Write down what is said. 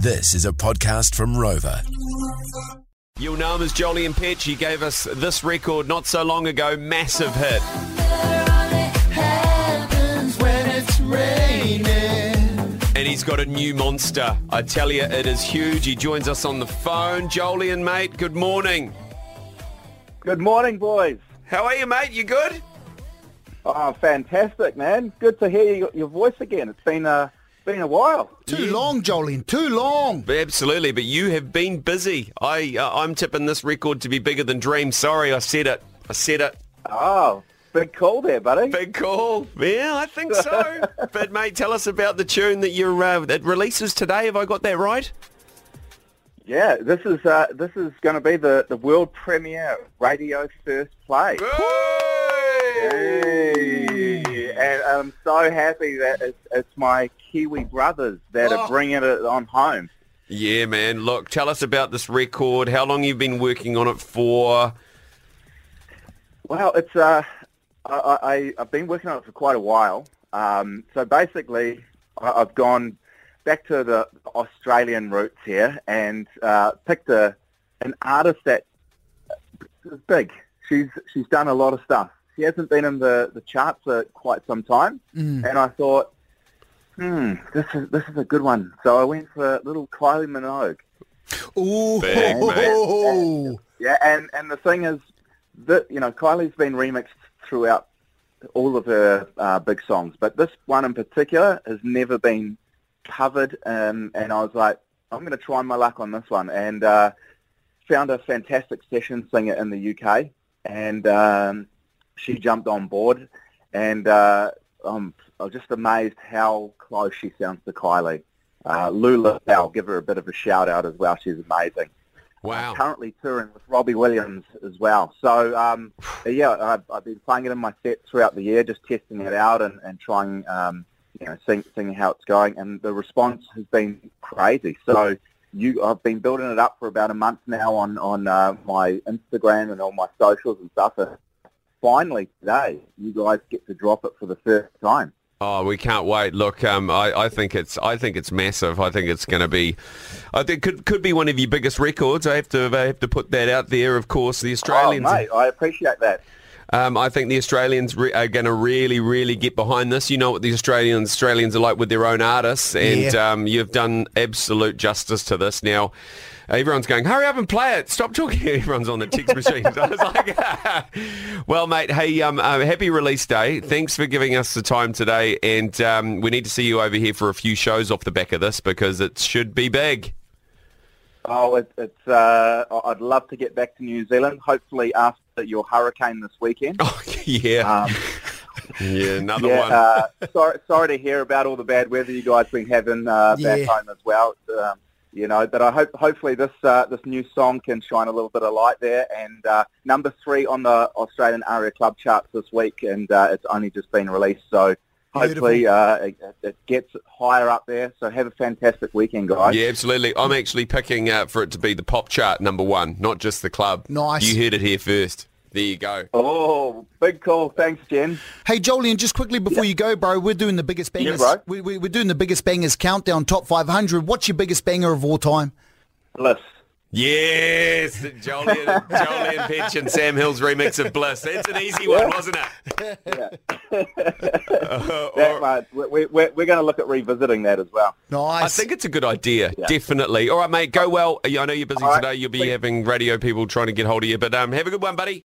This is a podcast from Rover. You'll know him as Jolyon Petch. He gave us this record not so long ago. Massive hit. And he's got a new monster. I tell you, it is huge. He joins us on the phone. Jolyon, mate, good morning. Good morning, boys. How are you, mate? You good? Oh, fantastic, man. Good to hear your, your voice again. It's been a been a while. Too long, Jolyon. Too long. Absolutely, but you have been busy. I, uh, I'm tipping this record to be bigger than Dream. Sorry, I said it. I said it. Oh, big call there, buddy. Big call. Yeah, I think so. but mate, tell us about the tune that you're uh, that releases today. Have I got that right? Yeah, this is uh, this is going to be the, the world premiere radio first play. Hey, and I'm so happy that it's, it's my Kiwi brothers that Oh. are bringing it on home. Yeah, man. Look, tell us about this record. How long you've been working on it for? Well, it's uh, I, I I've been working on it for quite a while. Um, so basically, I, I've gone back to the Australian roots here and uh, picked a an artist that is big. She's she's done a lot of stuff. She hasn't been in the, the charts for quite some time, and I thought, hmm, this is this is a good one. So I went for little Kylie Minogue. Ooh. Big, mate. Yeah, and, and the thing is that, you know, Kylie's been remixed throughout all of her uh, big songs, but this one in particular has never been covered, and, and I was like, I'm going to try my luck on this one, and uh, found a fantastic session singer in the UK, and um, she jumped on board, and uh, um, I'm just amazed how close she sounds to Kylie. Uh, Lula, I'll give her a bit of a shout out as well. She's amazing Wow. currently touring with Robbie Williams as well. So um, yeah, I've, I've been playing it in my set throughout the year, just testing it out and, and trying, um, you know, seeing, seeing how it's going. And the response has been crazy. So you, I've been building it up for about a month now on on uh, my Instagram and all my socials and stuff. And finally today, you guys get to drop it for the first time. Oh, we can't wait. Look, um, I, I think it's I think it's massive. I think it's going to be, I think could could be one of your biggest records. I have to I have to put that out there. Of course, the Australians. Oh, mate, I appreciate that. Um, I think the Australians re- are going to really, really get behind this. You know what the Australians Australians are like with their own artists, and Yeah. um, you've done absolute justice to this. Now, everyone's going, hurry up and play it. Stop talking. Everyone's on the text machines. I was like, well, mate, hey, um, uh, happy release day. Thanks for giving us the time today, and um, we need to see you over here for a few shows off the back of this because it should be big. Oh, it, it's. Uh, I- I'd love to get back to New Zealand. Hopefully after your hurricane this weekend. Oh, yeah, Um, yeah, another yeah. one. Uh, sorry, sorry to hear about all the bad weather you guys been having uh, back Yeah. home as well. Um, you know, but I hope hopefully this uh, this new song can shine a little bit of light there. And uh, number three on the Australian ARIA Club charts this week, and uh, it's only just been released. So hopefully uh, it, it gets higher up there. So have a fantastic weekend, guys. Yeah, absolutely. I'm actually picking uh, for it to be the pop chart number one, not just the club. Nice. You heard it here first. There you go. Oh, big call. Thanks, Jen. Hey, Jolyon, just quickly before you go, bro, we're doing the biggest bangers. bro. we, we, we're doing the biggest bangers countdown top 500. What's your biggest banger of all time? Bliss. Yes, Jolyon, Jolyon Petch and Sam Hill's remix of Bliss. That's an easy one, wasn't it? Uh, That, or- we, we, we're going to look at revisiting that as well. Nice. I think it's a good idea, definitely. All right, mate, go well. I know you're busy All right, today. You'll be thanks. having radio people trying to get hold of you, but um, have a good one, buddy.